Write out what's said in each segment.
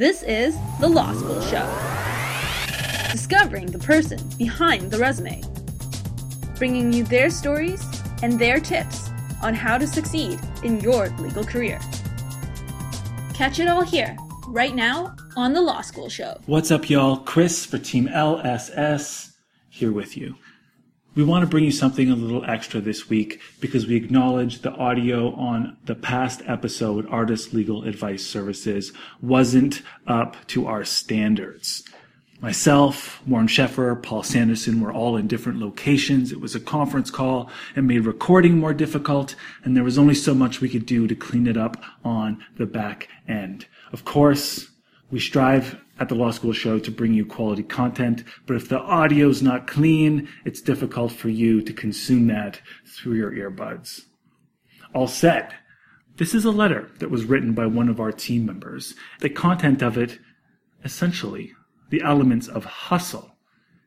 This is The Law School Show. Discovering the person behind the resume. Bringing you their stories and their tips on how to succeed in your legal career. Catch it all here, right now, on The Law School Show. What's up, y'all? Chris for Team LSS here with you. We want to bring you something a little extra this week because we acknowledge the audio on the past episode, Artist Legal Advice Services, wasn't up to our standards. Myself, Warren Sheffer, Paul Sanderson were all in different locations. It was a conference call. It made recording more difficult, and there was only so much we could do to clean it up on the back end. Of course, we strive at the Law School Show to bring you quality content, but if the audio's not clean, it's difficult for you to consume that through your earbuds. All said, this is a letter that was written by one of our team members. The content of it, essentially, the elements of hustle,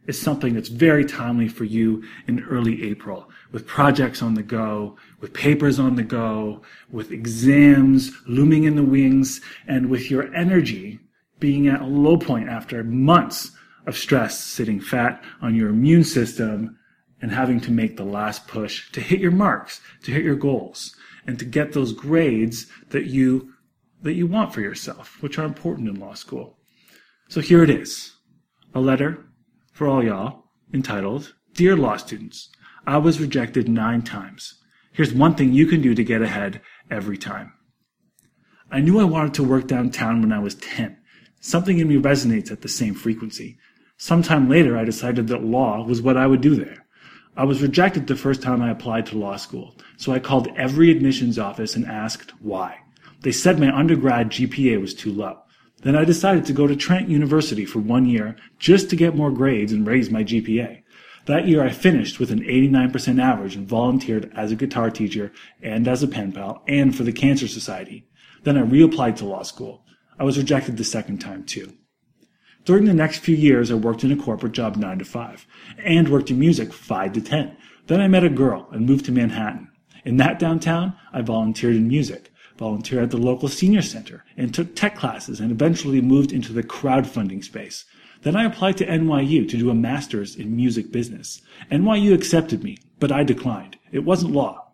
is something that's very timely for you in early April with projects on the go, with papers on the go, with exams looming in the wings, and with your energy being at a low point after months of stress sitting fat on your immune system and having to make the last push to hit your marks, to hit your goals, and to get those grades that you that you want for yourself, which are important in law school. So here it is. A letter for all y'all entitled Dear Law Students, I was rejected nine times. Here's one thing you can do to get ahead every time. I knew I wanted to work downtown when I was 10. Something in me resonates at the same frequency. Sometime later, I decided that law was what I would do there. I was rejected the first time I applied to law school, so I called every admissions office and asked why. They said my undergrad GPA was too low. Then I decided to go to Trent University for one year just to get more grades and raise my GPA. That year I finished with an 89% average and volunteered as a guitar teacher and as a pen pal and for the Cancer Society. Then I reapplied to law school. I was rejected the second time too. During the next few years, I worked in a corporate job 9 to 5 and worked in music 5 to 10. Then I met a girl and moved to Manhattan. In that downtown, I volunteered in music, volunteered at the local senior center, and took tech classes and eventually moved into the crowdfunding space. Then I applied to NYU to do a master's in music business. NYU accepted me, but I declined. It wasn't law.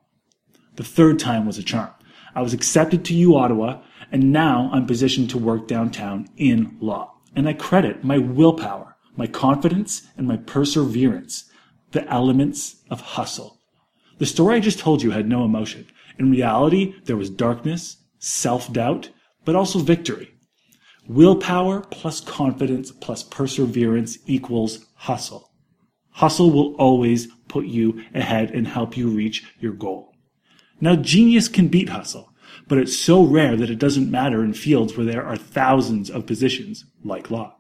The third time was a charm. I was accepted to U Ottawa and now I'm positioned to work downtown in law. And I credit my willpower, my confidence, and my perseverance, the elements of hustle. The story I just told you had no emotion. In reality, there was darkness, self-doubt, but also victory. Willpower plus confidence plus perseverance equals hustle. Hustle will always put you ahead and help you reach your goal. Now, genius can beat hustle but it's so rare that it doesn't matter in fields where there are thousands of positions, like law.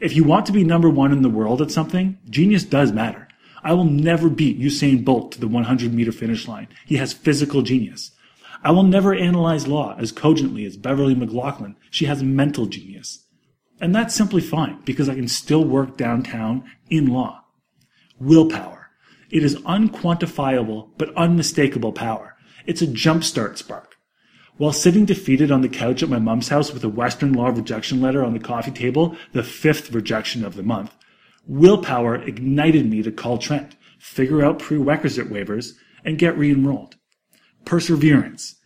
If you want to be number one in the world at something, genius does matter. I will never beat Usain Bolt to the 100 meter finish line. He has physical genius. I will never analyze law as cogently as Beverley McLachlin. She has mental genius. And that's simply fine because I can still work downtown in law. Willpower. It is unquantifiable but unmistakable power. It's a jumpstart spark. While sitting defeated on the couch at my mom's house with a Western law rejection letter on the coffee table, the fifth rejection of the month, willpower ignited me to call Trent, figure out prerequisite waivers, and get re-enrolled. Perseverance.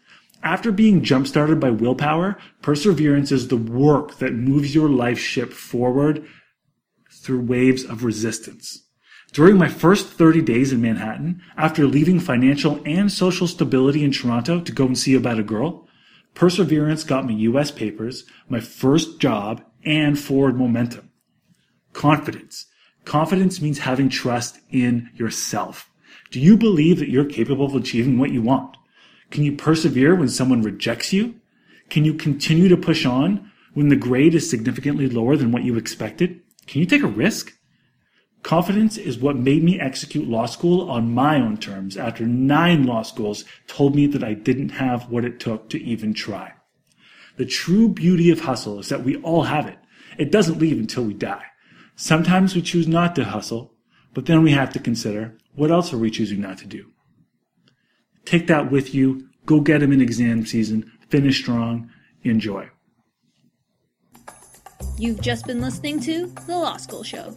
After being jump-started by willpower, perseverance is the work that moves your life ship forward through waves of resistance. During my first 30 days in Manhattan, after leaving financial and social stability in Toronto to go and see about a girl, perseverance got me US papers, my first job, and forward momentum. Confidence. Confidence means having trust in yourself. Do you believe that you're capable of achieving what you want? Can you persevere when someone rejects you? Can you continue to push on when the grade is significantly lower than what you expected? Can you take a risk? Confidence is what made me execute law school on my own terms after nine law schools told me that I didn't have what it took to even try. The true beauty of hustle is that we all have it. It doesn't leave until we die. Sometimes we choose not to hustle, but then we have to consider what else are we choosing not to do. Take that with you. Go get them in exam season. Finish strong. Enjoy. You've just been listening to The Law School Show.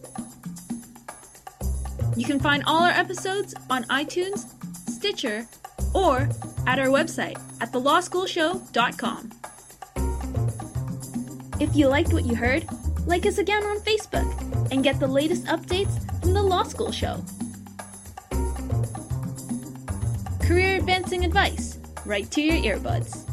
You can find all our episodes on iTunes, Stitcher, or at our website at thelawschoolshow.com. If you liked what you heard, like us again on Facebook and get the latest updates from The Law School Show. Career advancing advice right to your earbuds.